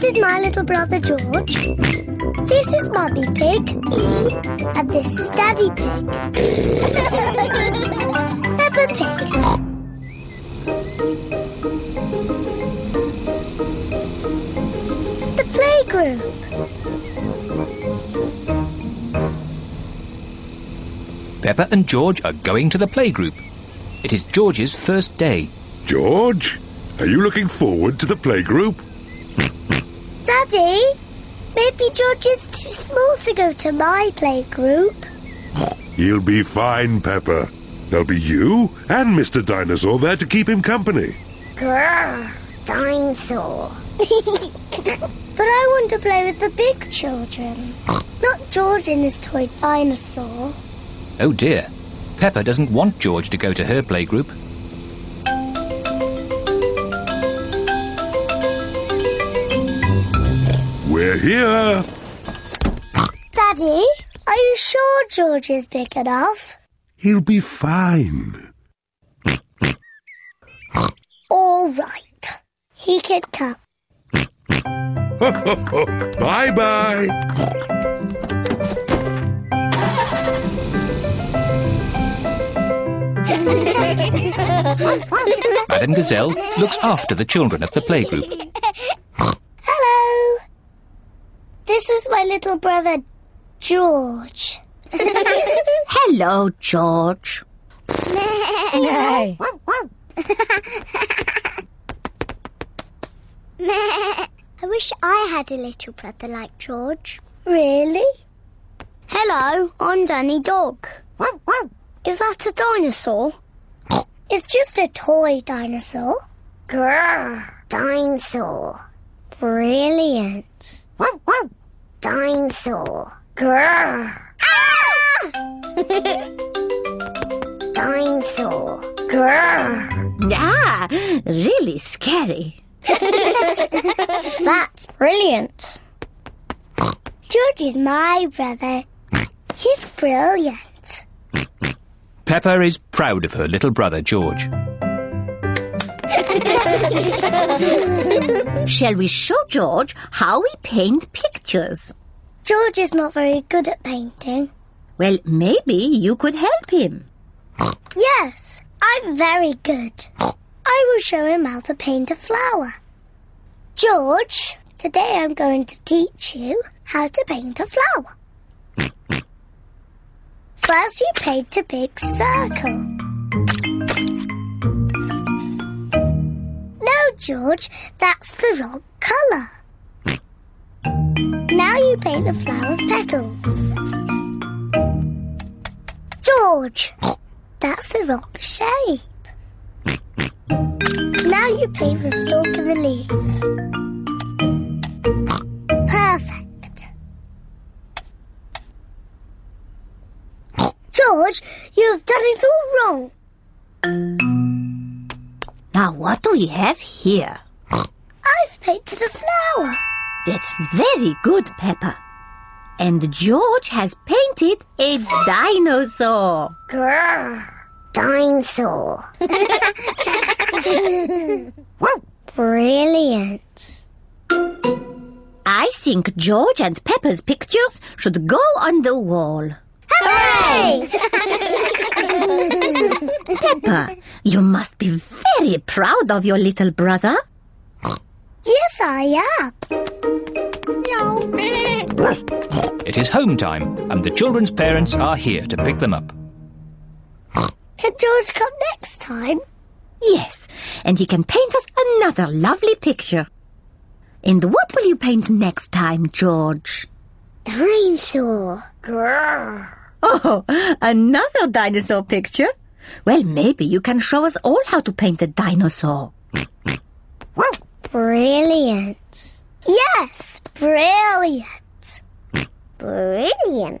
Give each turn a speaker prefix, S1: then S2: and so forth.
S1: This is my little brother George. This is Mummy Pig. And this is Daddy Pig. Peppa Pig. The playgroup.
S2: Peppa and George are going to the playgroup. It is George's first day.
S3: George, are you looking forward to the playgroup?
S1: Daddy, maybe George is too small to go to my playgroup.
S3: He'll be fine, Peppa. There'll be you and Mr. Dinosaur there to keep him company.
S1: Grrr, dinosaur. but I want to play with the big children, not George and his toy dinosaur.
S2: Oh dear. Peppa doesn't want George to go to her playgroup.
S3: We're here.
S1: Daddy, are you sure George is big enough?
S3: He'll be fine.
S1: All right. He can come.
S3: bye bye.
S2: Madame Gazelle looks after the children at the playgroup.
S1: Hello. This is my little brother George.
S4: Hello, George.
S1: I wish I had a little brother like George. Really? Hello, I'm Danny Dog. Is that a dinosaur? It's just a toy dinosaur. Grrr, dinosaur. Brilliant. Dinosaur. Grrr. Ah! Dinosaur. Grrr.
S4: Ah, really scary.
S1: That's brilliant. George is my brother. He's brilliant.
S2: Peppa is proud of her little brother George.
S4: Shall we show George how we paint pictures?
S1: George is not very good at painting.
S4: Well, maybe you could help him.
S1: Yes, I'm very good. I will show him how to paint a flower. George, today I'm going to teach you how to paint a flower. First, you paint a big circle. George, that's the wrong colour. Now you paint the flower's petals. George, that's the wrong shape. Now you paint the stalk of the leaves. Perfect. George, you have done it all wrong.
S4: Now, what do we have here?
S1: I've painted a flower.
S4: That's very good, Peppa. And George has painted a dinosaur.
S1: Grrr. Dinosaur. Brilliant.
S4: I think George and Peppa's pictures should go on the wall.
S1: Hooray!
S4: Peppa, you must be very proud of your little brother.
S1: yes, I am.
S2: It is home time, and the children's parents are here to pick them up.
S1: Can George come next time?
S4: Yes, and he can paint us another lovely picture. And what will you paint next time, George?
S1: Dinosaur. Grrr.
S4: Oh, another dinosaur picture? Well, maybe you can show us all how to paint a dinosaur.
S1: Brilliant. Yes, brilliant. Brilliant.